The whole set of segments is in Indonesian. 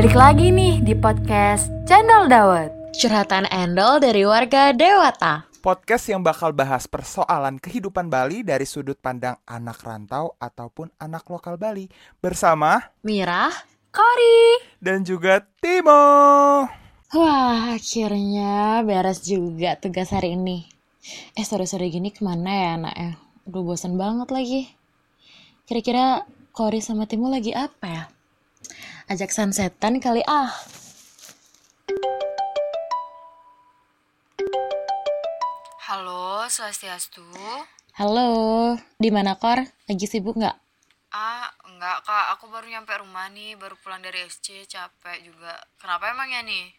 Balik lagi nih di podcast Channel Dawet. Curhatan Endol dari warga Dewata. Podcast yang bakal bahas persoalan kehidupan Bali dari sudut pandang anak rantau ataupun anak lokal Bali bersama Mirah. Kori. dan juga Timo. Wah, akhirnya beres juga tugas hari ini. Eh, sore-sore gini ke mana ya anaknya? Udah bosan banget lagi. Kira-kira Kori sama Timo lagi apa ya? Ajak sunsetan kali ah. Halo, Swastiastu. Halo, di mana Kor? Lagi sibuk nggak? Ah, enggak kak, aku baru nyampe rumah nih, baru pulang dari SC, capek juga. Kenapa emangnya nih?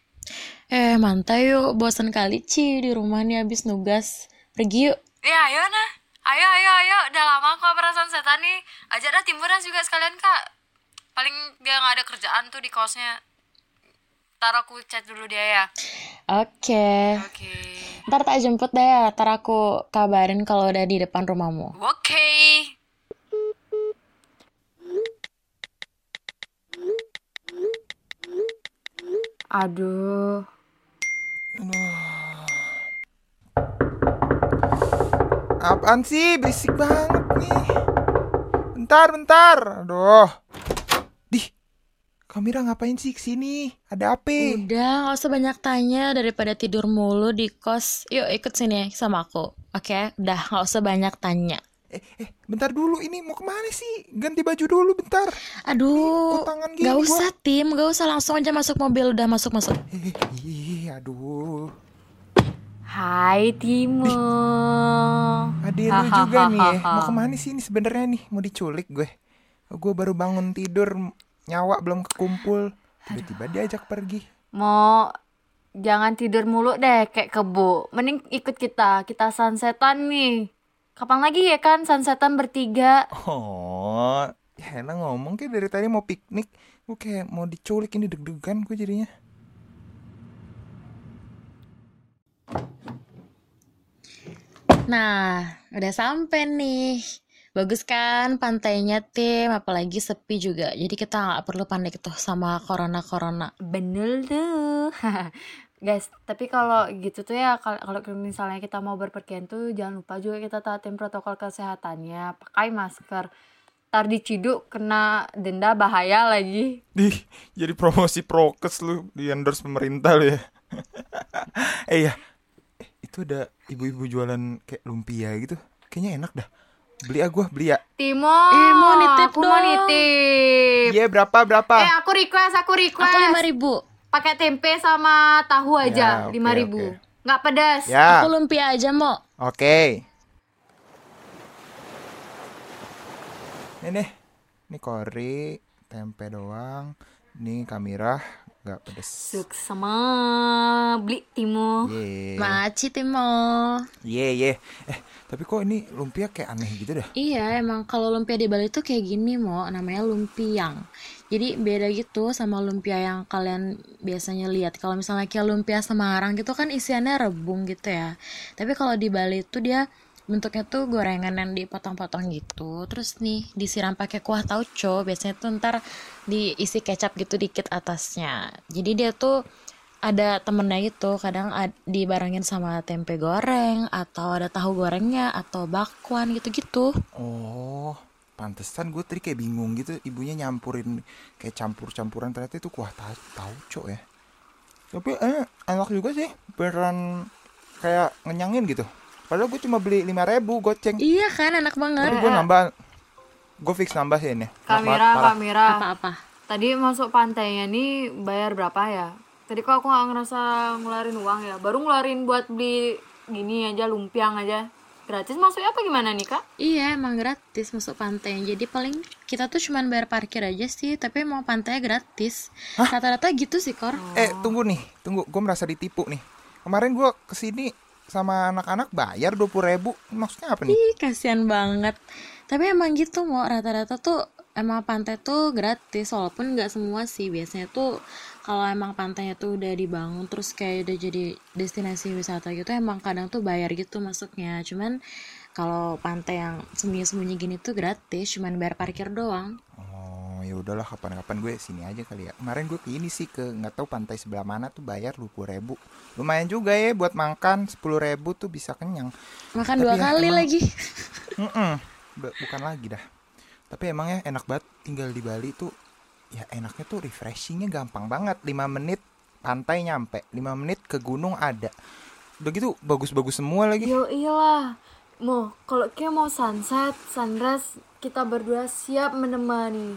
Eh, mantai yuk. Bosan kali Ci di rumah nih habis nugas. Pergi yuk. Ya, ayo nah. Ayo, ayo, ayo. Udah lama kok perasaan setan nih. Ajak dah Timburan juga sekalian kak. Paling dia nggak ada kerjaan tuh di kosnya. Ntar aku chat dulu dia ya. Oke. Oke. Ntar tak jemput deh ya. Ntar aku kabarin kalau udah di depan rumahmu. Oke. Aduh. Apaan sih? Berisik banget nih. Bentar, bentar. Aduh. Kamira ngapain sih ke sini? Ada apa? Udah, gak usah banyak tanya daripada tidur mulu di kos. Yuk ikut sini sama aku. Oke, udah gak usah banyak tanya. Eh, eh, bentar dulu. Ini mau ke mana sih? Ganti baju dulu bentar. Aduh, tangan gini gak gua? usah tim, gak usah langsung aja masuk mobil. Udah masuk-masuk. Eh, ih, aduh. Hai Timo. Adik lu juga nih. Mau ke mana sih ini sebenarnya nih? Mau diculik gue. Gue baru bangun tidur, nyawa belum kekumpul. Tiba-tiba diajak pergi. Mau jangan tidur mulu deh kayak kebo. Mending ikut kita. Kita sunsetan nih. Kapan lagi ya kan sunsetan bertiga? Oh, ya enak ngomong kayak dari tadi mau piknik. Gue kayak mau diculik ini deg-degan gue jadinya. Nah, udah sampai nih. Bagus kan pantainya tim, apalagi sepi juga. Jadi kita nggak perlu panik tuh sama corona-corona. Bener tuh. Guys, tapi kalau gitu tuh ya kal- kalau misalnya kita mau berpergian tuh jangan lupa juga kita taatin protokol kesehatannya, pakai masker. Ntar diciduk kena denda bahaya lagi. Dih, jadi promosi prokes lu di endorse pemerintah lu ya. eh ya, eh, itu ada ibu-ibu jualan kayak lumpia gitu. Kayaknya enak dah. Beli ah gue, beli ya. Timo, Eh, mau nitip aku mau dong. nitip. Iya, berapa berapa? Eh, aku request, aku request. Aku lima ribu. Pakai tempe sama tahu Ya, aja, lima ribu. oke. Nggak pedas. Ya, Aku lumpia aja mau. oke. Ini nih, ini kori, tempe doang. Ini kamirah, nggak pedes. Suk sama beli Timo. Ye, Maci Timo. ye, ye. Eh, tapi kok ini lumpia kayak aneh gitu dah. Iya, emang kalau lumpia di Bali tuh kayak gini mau namanya lumpiang. Jadi beda gitu sama lumpia yang kalian biasanya lihat. Kalau misalnya kayak lumpia Semarang gitu kan isiannya rebung gitu ya. Tapi kalau di Bali tuh dia bentuknya tuh gorengan yang dipotong-potong gitu. Terus nih disiram pakai kuah tauco. Biasanya tuh ntar diisi kecap gitu dikit atasnya. Jadi dia tuh ada temennya gitu kadang ad- dibarengin sama tempe goreng atau ada tahu gorengnya atau bakwan gitu-gitu Oh, pantesan gue tadi kayak bingung gitu. Ibunya nyampurin kayak campur-campuran ternyata itu kuah ta tauco ya. Tapi eh, enak juga sih. Beneran kayak ngenyangin gitu. Padahal gue cuma beli 5000 ribu goceng. Iya kan enak banget. Tapi gue nambah Gue fix nambah sih ini Kamera, kamera. Apa-apa? Tadi masuk pantainya nih bayar berapa ya? Tadi kok aku nggak ngerasa ngeluarin uang ya. Baru ngeluarin buat beli gini aja lumpiang aja. Gratis masuknya apa gimana nih kak? Iya emang gratis masuk pantai. Jadi paling kita tuh cuman bayar parkir aja sih. Tapi emang pantainya gratis. Rata-rata gitu sih kor. Eh tunggu nih Tunggu Gue merasa ditipu nih Kemarin gue ke sini sama anak-anak bayar 20 ribu? Maksudnya apa nih? Ih kasihan banget. Tapi emang gitu mau rata-rata tuh emang pantai tuh gratis walaupun nggak semua sih. Biasanya tuh kalau emang pantainya tuh udah dibangun terus kayak udah jadi destinasi wisata gitu emang kadang tuh bayar gitu masuknya cuman kalau pantai yang sembunyi-sembunyi gini tuh gratis cuman bayar parkir doang. Oh udahlah kapan-kapan gue sini aja kali ya. Kemarin gue ke ini sih ke nggak tahu pantai sebelah mana tuh bayar dua ribu. Lumayan juga ya buat makan sepuluh ribu tuh bisa kenyang. Makan Tapi dua ya, kali emang- lagi. Ba- bukan lagi dah. Tapi emang ya enak banget tinggal di Bali tuh ya enaknya tuh refreshingnya gampang banget. 5 menit pantai nyampe 5 menit ke gunung ada. Udah gitu bagus-bagus semua lagi. Yo iyalah. Mau kalau kita mau sunset, sunrise, kita berdua siap menemani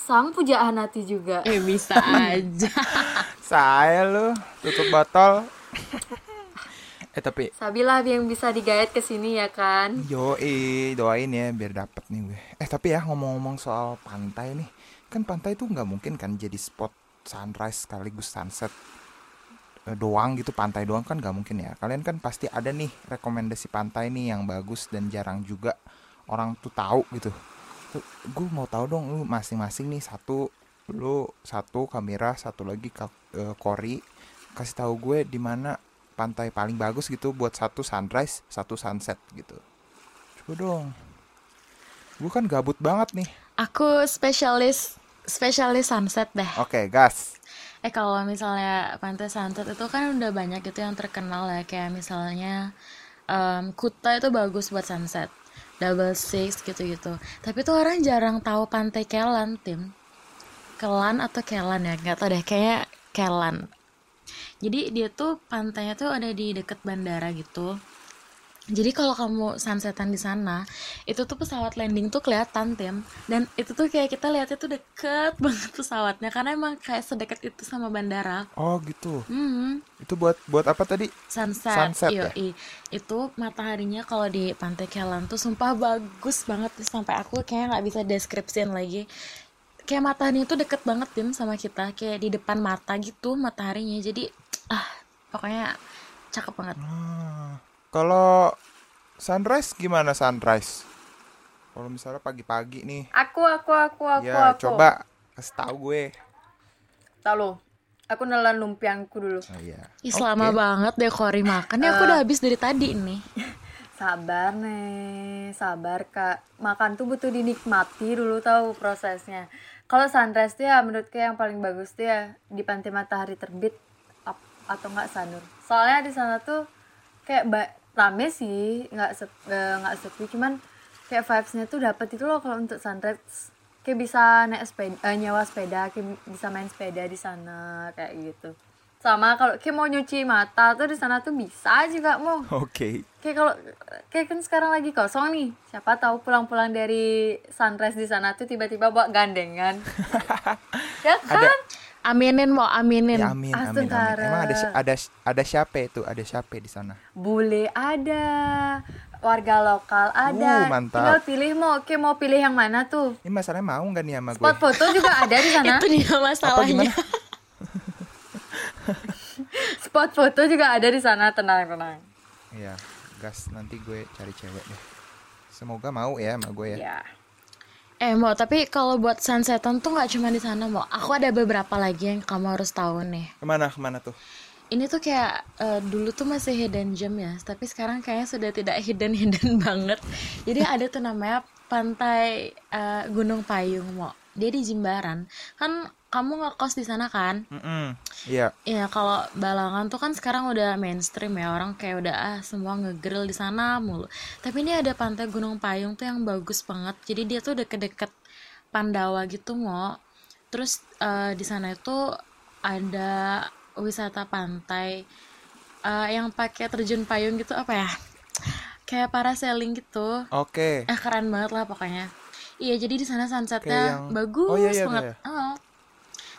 sang pujaan hati juga. Eh bisa aja. saya lo tutup botol eh tapi Sabilah yang bisa digayat ke sini ya kan. Yo, doain ya biar dapet nih gue. Eh tapi ya ngomong-ngomong soal pantai nih, kan pantai tuh nggak mungkin kan jadi spot sunrise sekaligus sunset eh, doang gitu pantai doang kan nggak mungkin ya. Kalian kan pasti ada nih rekomendasi pantai nih yang bagus dan jarang juga orang tuh tahu gitu. Gue mau tahu dong lu masing-masing nih satu lu satu kamera satu lagi ka- eh, Kori. Kasih tahu gue di mana pantai paling bagus gitu buat satu sunrise satu sunset gitu. Coba dong. Gue kan gabut banget nih. Aku spesialis spesialis sunset deh. oke gas. Eh kalau misalnya pantai sunset itu kan udah banyak gitu yang terkenal ya. Kayak misalnya em, Kuta itu bagus buat sunset, Double Six gitu-gitu. Tapi tuh orang jarang tahu pantai Kelan, tim. Kelan atau Kelan ya, nggak tahu deh kayaknya Kelan. Jadi dia tuh pantainya tuh ada di deket bandara gitu. Jadi kalau kamu sunsetan di sana, itu tuh pesawat landing tuh kelihatan tim, dan itu tuh kayak kita lihatnya tuh deket banget pesawatnya, karena emang kayak sedekat itu sama bandara. oh gitu Hmm, itu buat buat apa tadi sunset, Sunset ya? Itu mataharinya kalau di Pantai Kelan tuh sumpah bagus banget sampai aku kayak nggak bisa deskripsiin lagi. Kayak mataharinya tuh deket banget tim sama kita, kayak di depan mata gitu mataharinya. Jadi ah pokoknya cakep banget. Ah, kalau sunrise gimana sunrise kalau misalnya pagi-pagi nih Aku, aku, aku, aku, ya aku. coba kasih tahu gue Tahu lo, aku nelan lumpiangku dulu. oh iya Ih, selama banget deh Kori makan. Ya aku udah habis dari tadi nih. Sabar nih, sabar kak. Makan tuh butuh dinikmati dulu tahu prosesnya. Kalau sunrise tuh ya menurutku yang paling bagus tuh ya di pantai matahari terbit atau enggak sanur. Soalnya di sana tuh kayak ba- rame sih, nggak sep- eh, nggak sepi, cuman kayak vibesnya tuh dapet itu loh kalau untuk sunrise. Kayak bisa naik sepeda, eh, nyewa sepeda, kayak bisa main sepeda di sana kayak gitu. Sama kalau kayak mau nyuci mata tuh di sana tuh bisa juga mau oke. Kayak kalau kayak kan sekarang lagi kosong nih. Siapa tahu pulang-pulang dari sunrise di sana tuh tiba-tiba bawa gandengan. Ya kan? ada Aminin mau aminin. ya amin amin amin. Emang ada ada ada siapa itu? Ada siapa di sana? Bule ada warga lokal ada. Uh, mantap. tinggal pilih mau oke mau pilih yang mana tuh? Ini masalahnya mau nggak nih sama gue? Spot foto juga ada di sana. Itu dia masalahnya. spot foto juga ada di sana tenang tenang. Iya, gas nanti gue cari cewek deh. Semoga mau ya sama gue ya. ya Eh mau tapi kalau buat sunsetan tuh nggak cuma di sana mau. Aku ada beberapa lagi yang kamu harus tahu nih. Ke mana ke mana tuh? Ini tuh kayak eh, dulu tuh masih hidden gem ya, tapi sekarang kayaknya sudah tidak hidden hidden banget. Jadi ada tuh namanya pantai eh, Gunung Payung mau. Dia di Jimbaran. Kan kamu ngekos di sana kan? Iya. Ya kalau Balangan tuh kan sekarang udah mainstream ya orang kayak udah ah semua ngegrill di sana mulu. Tapi ini ada pantai Gunung Payung tuh yang bagus banget. Jadi dia tuh deket-deket Pandawa gitu mau. Terus eh, di sana itu ada wisata pantai eh, yang pakai terjun payung gitu apa ya? Kayak parasailing gitu. Oke. Eh keren banget lah pokoknya. Iya jadi di sana sunsetnya yang- bagus Oh, iya, iya, banget. iya. Oh.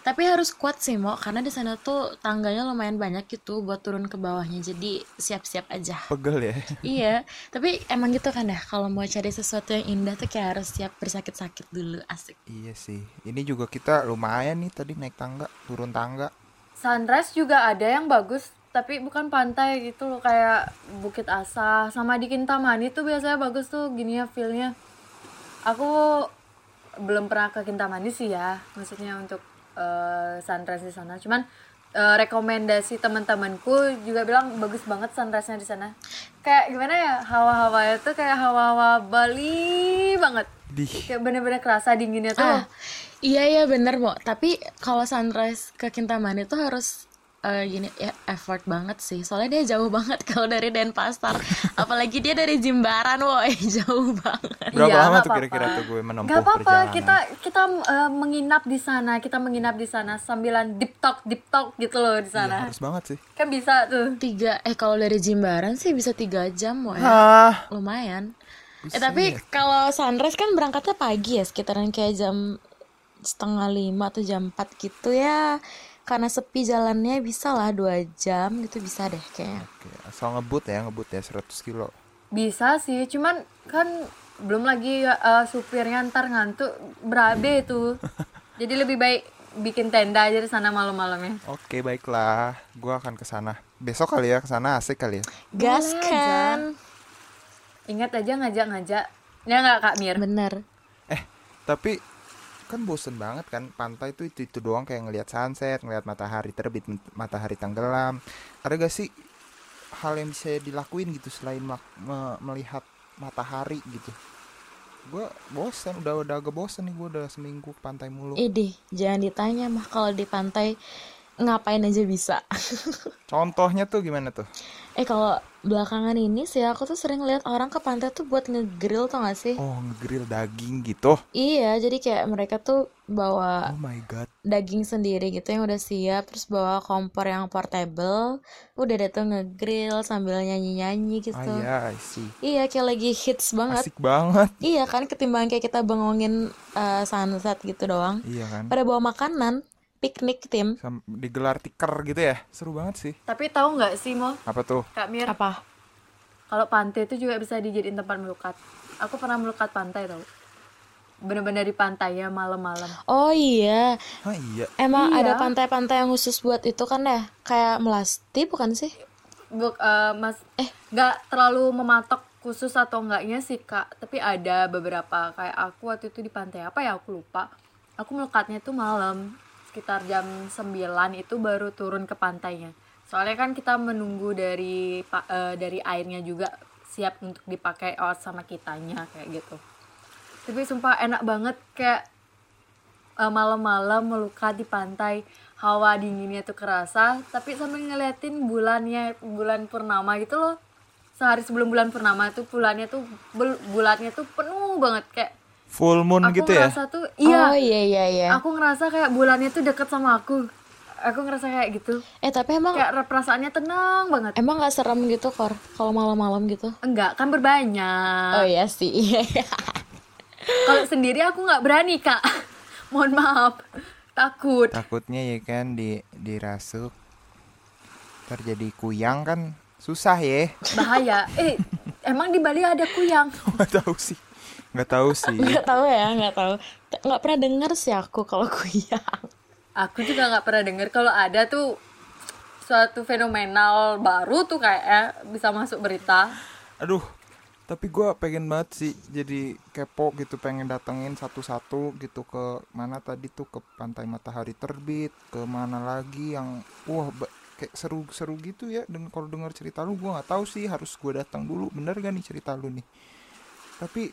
Tapi harus kuat sih mau karena di sana tuh tangganya lumayan banyak gitu buat turun ke bawahnya. Jadi siap-siap aja. Pegel ya. iya, tapi emang gitu kan ya kalau mau cari sesuatu yang indah tuh kayak harus siap bersakit-sakit dulu asik. iya sih. Ini juga kita lumayan nih tadi naik tangga, turun tangga. sunrise juga ada yang bagus tapi bukan pantai gitu loh kayak Bukit Asa sama di Kintamani tuh biasanya bagus tuh gini ya feelnya aku belum pernah ke Kintamani sih ya maksudnya untuk eh, sunrise di sana. Cuman eh, rekomendasi teman-temanku juga bilang bagus banget sunrise-nya di sana. Kayak gimana ya hawa-hawanya tuh kayak hawa-hawa Bali banget. Di kayak bener-bener kerasa dinginnya tuh. Ah, iya iya bener Mo. Tapi kalau sunrise ke Kintamani tuh harus eh, gini ya effort banget sih. Soalnya dia jauh banget kalau dari Denpasar. Apalagi dia dari Jimbaran, woi jauh banget. berapa Iya, lama nggak tuh kira-kira apa-apa. tuh gue menempuh Gak apa-apa, perjalanan kita kita eh, menginap di sana, kita menginap di sana sambilan deep talk, deep talk gitu loh di sana. harus banget sih Kan bisa tuh. Tiga eh kalau dari Jimbaran sih bisa tiga jam ya. ah Lumayan. Buset. Eh tapi kalau sunrise kan berangkatnya pagi ya sekitaran kayak jam setengah lima atau jam 4 gitu ya karena sepi jalannya bisa lah dua jam gitu bisa deh kayaknya oke asal ngebut ya ngebut ya 100 kilo Bisa sih, cuman kan belum lagi eh, supirnya ntar ngantuk berabe tuh. Jadi lebih baik bikin tenda aja di sana malam-malamnya. oke baiklah gue akan ke sana besok kali ya ke sana asik kali ya gas kan Ingat aja ngajak-ngajak. Ya nggak Kak Mir? bener eh tapi kan bosen banget kan. Pantai tuh itu itu doang kayak ngelihat sunset ngelihat matahari terbit mat- matahari tenggelam. Ada gak sih hal yang bisa dilakuin gitu selain me- melihat matahari gitu? Gue bosen udah udah agak bosen nih gue udah seminggu ke pantai mulu. Idih, jangan ditanya mah kalau di pantai ngapain aja bisa. contohnya tuh gimana tuh? Eh kalau belakangan ini sih aku tuh sering lihat orang ke pantai tuh buat ngegrill tau gak sih? oh ngegrill daging gitu Iya, jadi kayak mereka tuh bawa oh my god daging sendiri gitu yang udah siap, terus bawa kompor yang portable, udah deh tuh ngegrill sambil nyanyi-nyanyi gitu. ah see Iya, kayak lagi hits banget. asik banget Iya kan, ketimbang kayak kita bengongin eh, sunset gitu doang. iya kan Pada bawa makanan, piknik tim. Sam- digelar tiker gitu ya seru banget sih Tapi tahu nggak sih Mo, apa tuh Kak Mir? Apa? Kalau pantai itu juga bisa dijadiin tempat melukat. Aku pernah melukat pantai tau. Bener-bener di pantai ya malam-malam. Oh iya, ah iya emang Iya. ada pantai-pantai yang khusus buat itu kan ya? Kayak Melasti bukan sih? Buk, eh, mas, eh nggak terlalu mematok khusus atau enggaknya sih kak. Tapi ada beberapa kayak aku waktu itu di pantai apa ya aku lupa. Aku melukatnya tuh malam sekitar jam 9 itu baru turun ke pantainya. Soalnya kan kita menunggu dari eh, dari airnya juga siap untuk dipakai oh, sama kitanya kayak gitu. Tapi sumpah enak banget kayak eh, malam-malam melukat di pantai hawa dinginnya tuh kerasa tapi sambil ngeliatin bulannya bulan purnama gitu loh sehari sebelum bulan purnama tuh bulannya tuh bul- bulannya tuh penuh banget kayak full moon aku gitu ya? ngerasa tuh iya. Oh iya iya iya. aku ngerasa kayak bulannya tuh deket sama aku. Aku ngerasa kayak gitu. Eh tapi emang kayak perasaannya tenang banget. Emang nggak serem gitu kor? Kalau malam-malam gitu? enggak kan berbanyak. Oh iya sih. Iya. kalau sendiri aku nggak berani kak. Mohon maaf. Takut. Takutnya ya kan di dirasuk. Terjadi kuyang kan susah ya. Bahaya. Eh emang di Bali ada kuyang? Nggak tahu sih nggak tahu sih. Nggak tahu ya nggak tahu. Nggak pernah dengar sih aku kalau kuyang Aku juga nggak pernah denger. Kalau ada tuh suatu fenomenal baru tuh kayak bisa masuk berita. aduh tapi gua pengen banget sih jadi kepo gitu pengen datengin satu-satu gitu ke mana tadi tuh ke pantai matahari terbit ke mana lagi yang wah kayak seru-seru gitu ya. Dan kalau dengar cerita lu gua nggak tahu sih harus gua datang dulu. Bener gak nih cerita lu nih? Tapi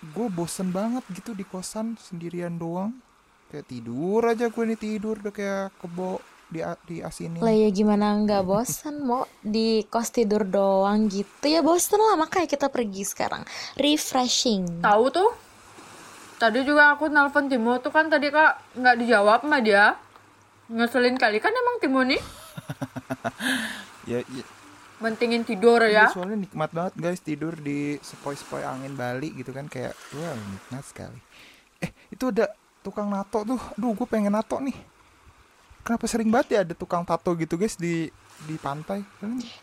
gue bosen banget gitu di kosan sendirian doang. Kayak tidur aja gue nih tidur udah kayak kebo di di asinin lah ya gimana nggak bosan mau di kos tidur doang gitu ya bosan lah makanya kita pergi sekarang. Refreshing. Tahu tuh? Tadi juga aku nelpon Timo tuh kan tadi kak nggak dijawab sama dia. Ngeselin kali kan emang Timo nih? Ya, ya mentingin tidur Iya, ya. soalnya nikmat banget guys tidur di sepoi-sepoi angin Bali gitu kan kayak wah nikmat sekali. Eh itu ada tukang nato tuh, aduh gue pengen nato nih. Kenapa sering banget ya ada tukang tato gitu guys di di pantai?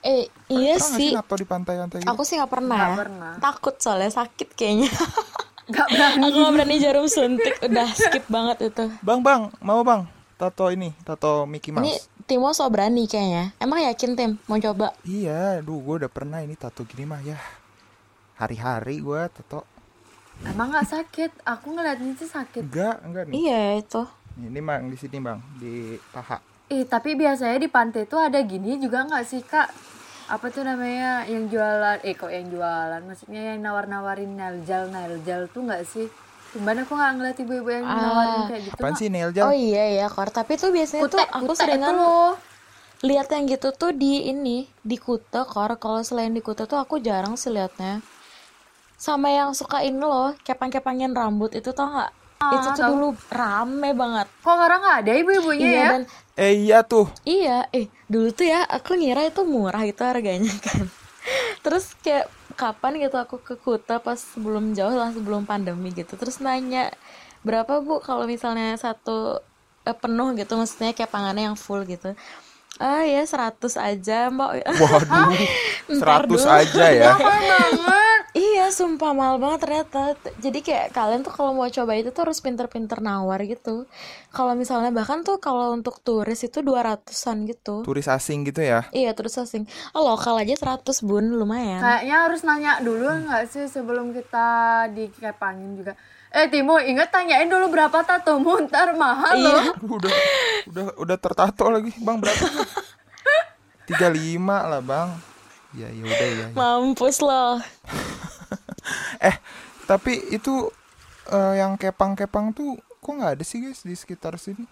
Eh iya sih nato di pantai-pantai gitu? aku sih nggak pernah Nggak ya pernah. takut soalnya sakit kayaknya Gak berani. aku nggak berani jarum suntik udah skip banget itu Bang bang, mau bang tato ini, tato Mickey ini Mouse. Timo so berani kayaknya emang yakin tim mau coba Iya, aduh gue udah pernah ini tato gini mah ya. Hari-hari gue tato. Emang nggak sakit? Aku ngeliatnya sih sakit. Enggak, enggak nih. iya itu Ini bang di sini bang, di paha. Ih tapi biasanya di pantai tuh ada gini juga nggak sih kak? apa tuh namanya yang jualan eh kok yang jualan maksudnya yang nawar-nawarin naljal naljal tuh nggak sih Gimana aku nggak ngeliat ibu-ibu yang nawarin kayak gitu Apaan sih nail Oh gel? iya ya Kor, tapi tuh biasanya tuh Kutek, aku kutek seringan itu loh. lihat yang gitu tuh di ini di Kuta Kor. Kalau selain di Kuta tuh aku jarang sih liatnya. Sama yang suka ini loh, kepang-kepangin rambut itu tau nggak? itu tuh dulu rame banget. Kok sekarang nggak ada ibu-ibunya Iya ya? dan Eh iya tuh. Iya, eh dulu tuh ya aku ngira itu murah itu harganya kan. Terus kayak kapan gitu aku ke Kuta pas sebelum jauh lah sebelum pandemi gitu. Terus nanya berapa bu kalau misalnya satu eh, penuh gitu maksudnya kayak pangannya yang full gitu. Ah ya 100 aja mbak. Waduh. Ntar 100 dulu. aja ya. iya sumpah mahal banget ternyata. Jadi kayak kalian tuh kalau mau coba itu tuh harus pinter-pinter nawar gitu. Kalau misalnya bahkan tuh kalau untuk turis itu 200-an gitu. Turis asing gitu ya. Iya terus asing oh, Lokal aja 100 bun lumayan Kayaknya harus nanya dulu nggak sih sebelum kita dikepangin juga. Eh Timo, ingat tanyain dulu berapa tatomu ntar mahal Iya. loh. Aduh, udah udah udah tertato lagi. Bang berapa? 35 lah, Bang. Ya ya udah ya. ya. Mampus loh Eh, tapi itu eh, yang kepang-kepang tuh kok nggak ada sih guys di sekitar sini?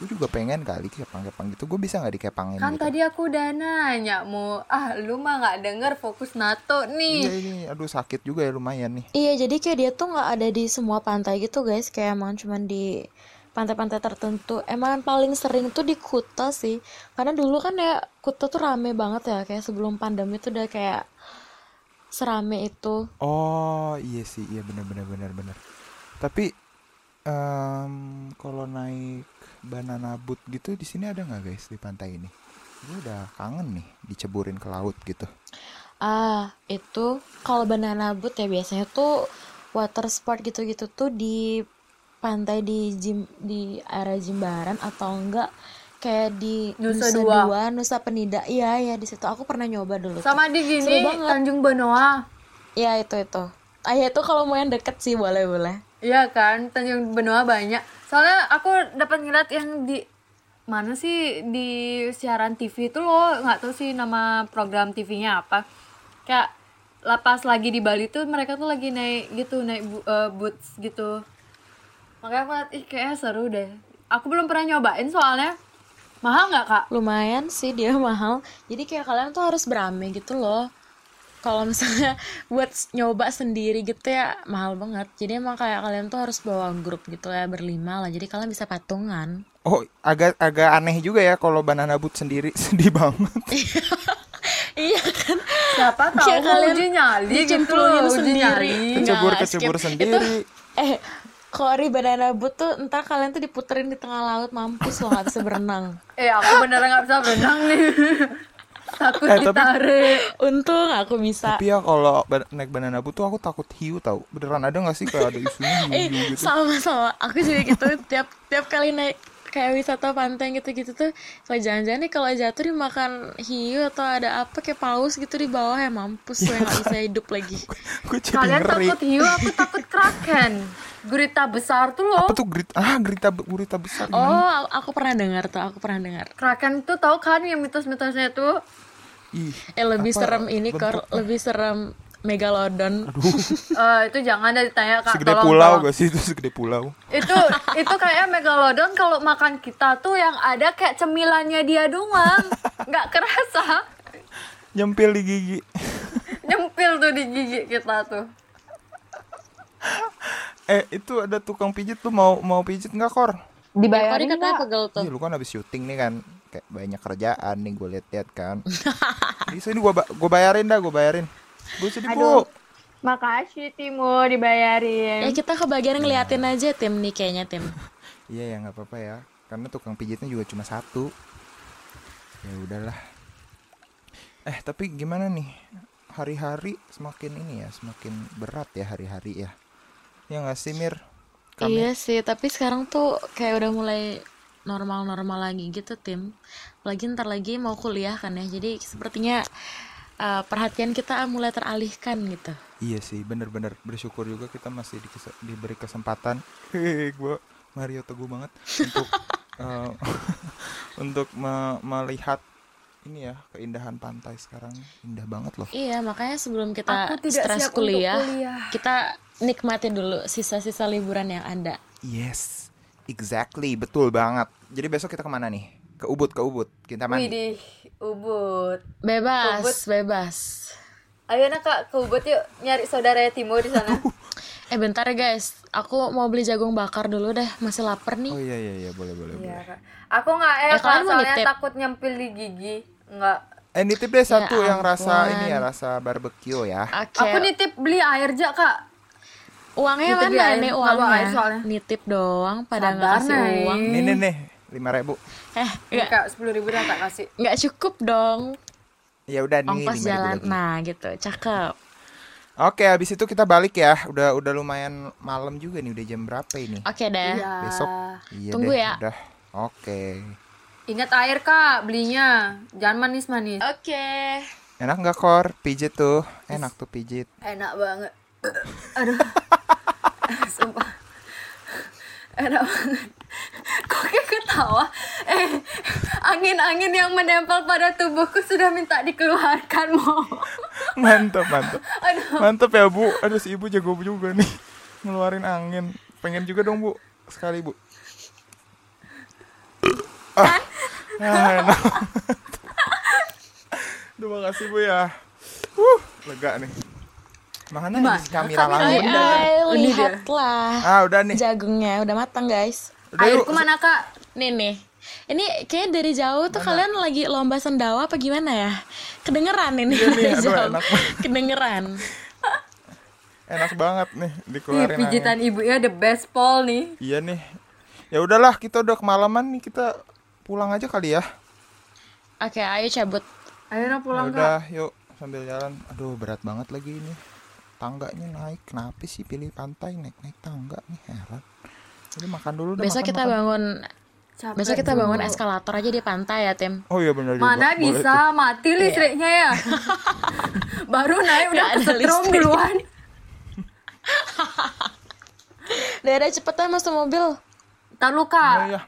Gue juga pengen kali kepang-kepang gitu. Gue bisa nggak dikepangin Kan gitu? tadi aku udah nanya mau ah lu mah nggak denger fokus NATO nih. Iya ini, aduh sakit juga ya lumayan nih. Iya jadi kayak dia tuh nggak ada di semua pantai gitu guys Kayak emang cuman di pantai-pantai tertentu Emang paling sering tuh di Kuta sih Karena dulu kan ya Kuta tuh rame banget ya Kayak sebelum pandemi tuh udah kayak serame itu Oh iya sih, iya benar benar benar benar. Tapi em, kalau naik banana boat gitu di sini ada nggak guys di pantai ini? Gue udah kangen nih diceburin ke laut gitu. Ah, itu kalau banana boat ya biasanya tuh water sport gitu-gitu tuh di pantai di Jim, di area Jimbaran atau enggak kayak di Nusa Nusa Dua. Dua, Nusa Penida. Iya, ya di situ aku pernah nyoba dulu. tuh. Sama di gini banget. Tanjung Benoa. Iya, itu itu. Ah, ya itu kalau mau yang deket sih boleh boleh. Iya kan, Tanjung Benoa banyak. Soalnya aku dapat ngeliat yang di mana sih di siaran TV itu loh, nggak tahu sih nama program TV-nya apa. Kayak lapas lagi di Bali tuh mereka tuh lagi naik gitu, naik bu- eh, boots gitu. Makanya aku liat, ih kayaknya seru deh. Aku belum pernah nyobain soalnya. Mahal nggak kak? Lumayan sih dia mahal. Jadi kayak kalian tuh harus berame gitu loh. Kalau misalnya buat nyoba sendiri gitu ya mahal banget. Jadi emang kayak kalian tuh harus bawa grup gitu ya berlima lah. Jadi kalian bisa patungan. Oh agak agak aneh juga ya kalau banana boat sendiri sedih banget. iya kan? Siapa tahu Kayak kalian uji nyali gitu dicemplungin loh, uji sendiri. nyali. Kecebur Nggak, kecebur sendiri. Eh, Kori banana boat tuh entar kalian tuh diputerin di tengah laut mampus loh nggak bisa berenang. Eh aku beneran nggak bisa berenang nih. Takut Eh, tapi- ditarik. Untung aku bisa. Tapi ya kalau naik banana boat tuh aku takut hiu tau. Beneran ada nggak sih kayak ada isunya Eh, hiu-hiu gitu? sama sama. Aku juga gitu tiap tiap kali naik kayak wisata pantai gitu-gitu tuh kalau jangan-jangan nih kalau jatuh dimakan hiu atau ada apa kayak paus gitu di bawah ya mampus gue nggak bisa hidup lagi Kalian ngeri. takut hiu, aku takut kraken. Gurita besar tuh loh. Apa tuh grit? Ah gurita gurita besar oh gimana? aku pernah dengar tuh aku pernah dengar Kraken tuh tahu kan yang mitos-mitosnya tuh Ih, eh lebih Apa serem ini kor lebih serem megalodon eh, itu jangan ada ditanya kak. segede tolong, pulau tolong. gak sih itu segede pulau? Itu itu kayak megalodon kalau makan kita tuh yang ada kayak cemilannya dia doang, nggak kerasa. Nyempil di gigi. Nyempil tuh di gigi kita tuh. Eh itu ada tukang pijit tuh mau mau pijit nggak kor? Dibayarin katanya nggak? pegel tuh Iya lu kan habis syuting nih kan kayak banyak kerjaan nih gue liat-liat kan. Bisa ini gue ba gue bayarin dah gue bayarin. Gue sedih bu. Makasih Timo dibayarin. ya kita kebagian ngeliatin aja tim nih kayaknya tim Iya ya nggak apa-apa ya karena tukang pijitnya juga cuma satu. Ya udahlah. Eh tapi gimana nih hari-hari semakin ini ya semakin berat ya hari-hari ya. Ya nggak sih Mir? Kami Iya sih, tapi sekarang tuh kayak udah mulai normal-normal lagi gitu tim. Lagi ntar lagi mau kuliah kan ya, jadi sepertinya uh, perhatian kita mulai teralihkan gitu. Iya sih, bener-bener bersyukur juga kita masih dikes- diberi kesempatan. Hehehe, gue Mario Teguh banget untuk eh, untuk me- melihat ini ya keindahan pantai sekarang indah banget loh. Iya, makanya sebelum kita stres kuliah, kuliah. kita nikmatin dulu sisa-sisa liburan yang ada. Yes, exactly, betul banget. Jadi besok kita ke mana nih? Ke Ubud, ke Ubud. Kita mandi. Widih, Ubud. Bebas, Ubud. bebas. Ayo nak kak ke Ubud yuk nyari saudara Timo di sana. Eh bentar ya guys, aku mau beli jagung bakar dulu deh, masih lapar nih. Oh iya iya iya boleh boleh Iya boleh. kak. Aku nggak eh Eh, mau soalnya nitip? takut nyempil di gigi. Nggak. Eh nitip deh satu yang rasa ini ya rasa barbecue ya. Oke, Aku nitip beli air aja kak. uangnya nitip mana di nih uangnya? air soalnya. Nitip doang, pada nggak Sabar, kasih uang. Ini nih nih lima ribu. Eh, Ini nggak kak sepuluh ribu dah tak kasih. nggak cukup dong. Ya udah nih Ongkos 5.000 jalan, lagi. nah gitu, cakep. Oke, habis itu kita balik ya. Udah udah lumayan malam juga nih. Udah jam berapa ini? Oke deh. Iya. Besok. Iya Tunggu deh, ya. Udah. Oke. Ingat air kak belinya. Jangan manis-manis. Oke. Enak nggak kor? Pijit tuh. Enak tuh pijit. Enak banget. Aduh. Sumpah. Enak banget. Kok kayak ketawa? Eh, angin-angin yang menempel pada tubuhku sudah minta dikeluarkan mau. mantap mantap. Aduh. Mantap ya bu. Aduh si ibu jago juga nih. Ngeluarin angin. Pengen juga dong bu. Sekali bu. Ah, ah enak. Duh makasih bu ya. Uh, lega nih. Udah, Ay, Ini dia. lihatlah. Ah udah nih. Jagungnya udah matang guys. Airku mana kak? Nih nih. Ini kayaknya dari jauh tuh kalian lagi lomba sendawa apa gimana ya? Kedengeran ini Iya nih, dari aduh, jauh. enak banget. Kedengeran. Enak banget nih Ih, dikeluarin pijitan angin. ibunya the best Paul nih. Iya nih. Ya udahlah kita udah kemalaman nih kita pulang aja kali ya. Oke, ayo cabut. Ayo nah Ya pulang kak. udah yuk sambil jalan. Aduh berat banget lagi ini. Tangganya naik. Kenapa sih pilih pantai naik naik tangga nih heran. Jadi makan dulu dah, Besok makan, kita makan. bangun Capek besok kita bangun dulu. eskalator aja di pantai ya, Tim. Oh iya benar juga. Mana Boleh bisa tuh. mati listriknya ya? Baru naik udah kesetrum listrik. duluan. Udah ada cepetan masuk mobil. Ntar lu Iya, kak, iya.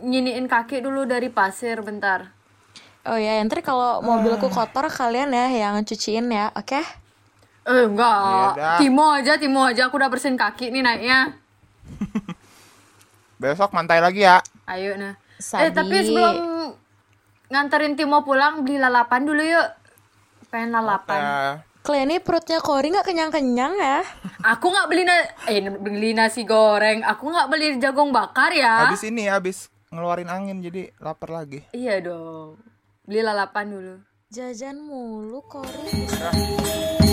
nyiniin kaki dulu dari pasir bentar. Oh ya, ntar kalau mobilku kotor kalian ya yang cuciin ya, oke? Eh enggak, Iya dah. Timo aja, Timo aja aku udah bersihin kaki nih naiknya. Besok mantai lagi ya. Ayo nah. Sabi. Eh tapi sebelum nganterin Timo pulang beli lalapan dulu yuk. Pengen lalapan. Ya. Kalian ini perutnya Kori nggak kenyang-kenyang ya? Aku nggak beli na eh beli nasi goreng. Aku nggak beli jagung bakar ya. Habis ini habis ngeluarin angin jadi lapar lagi. Iya dong. Beli lalapan dulu. Jajan mulu Kori.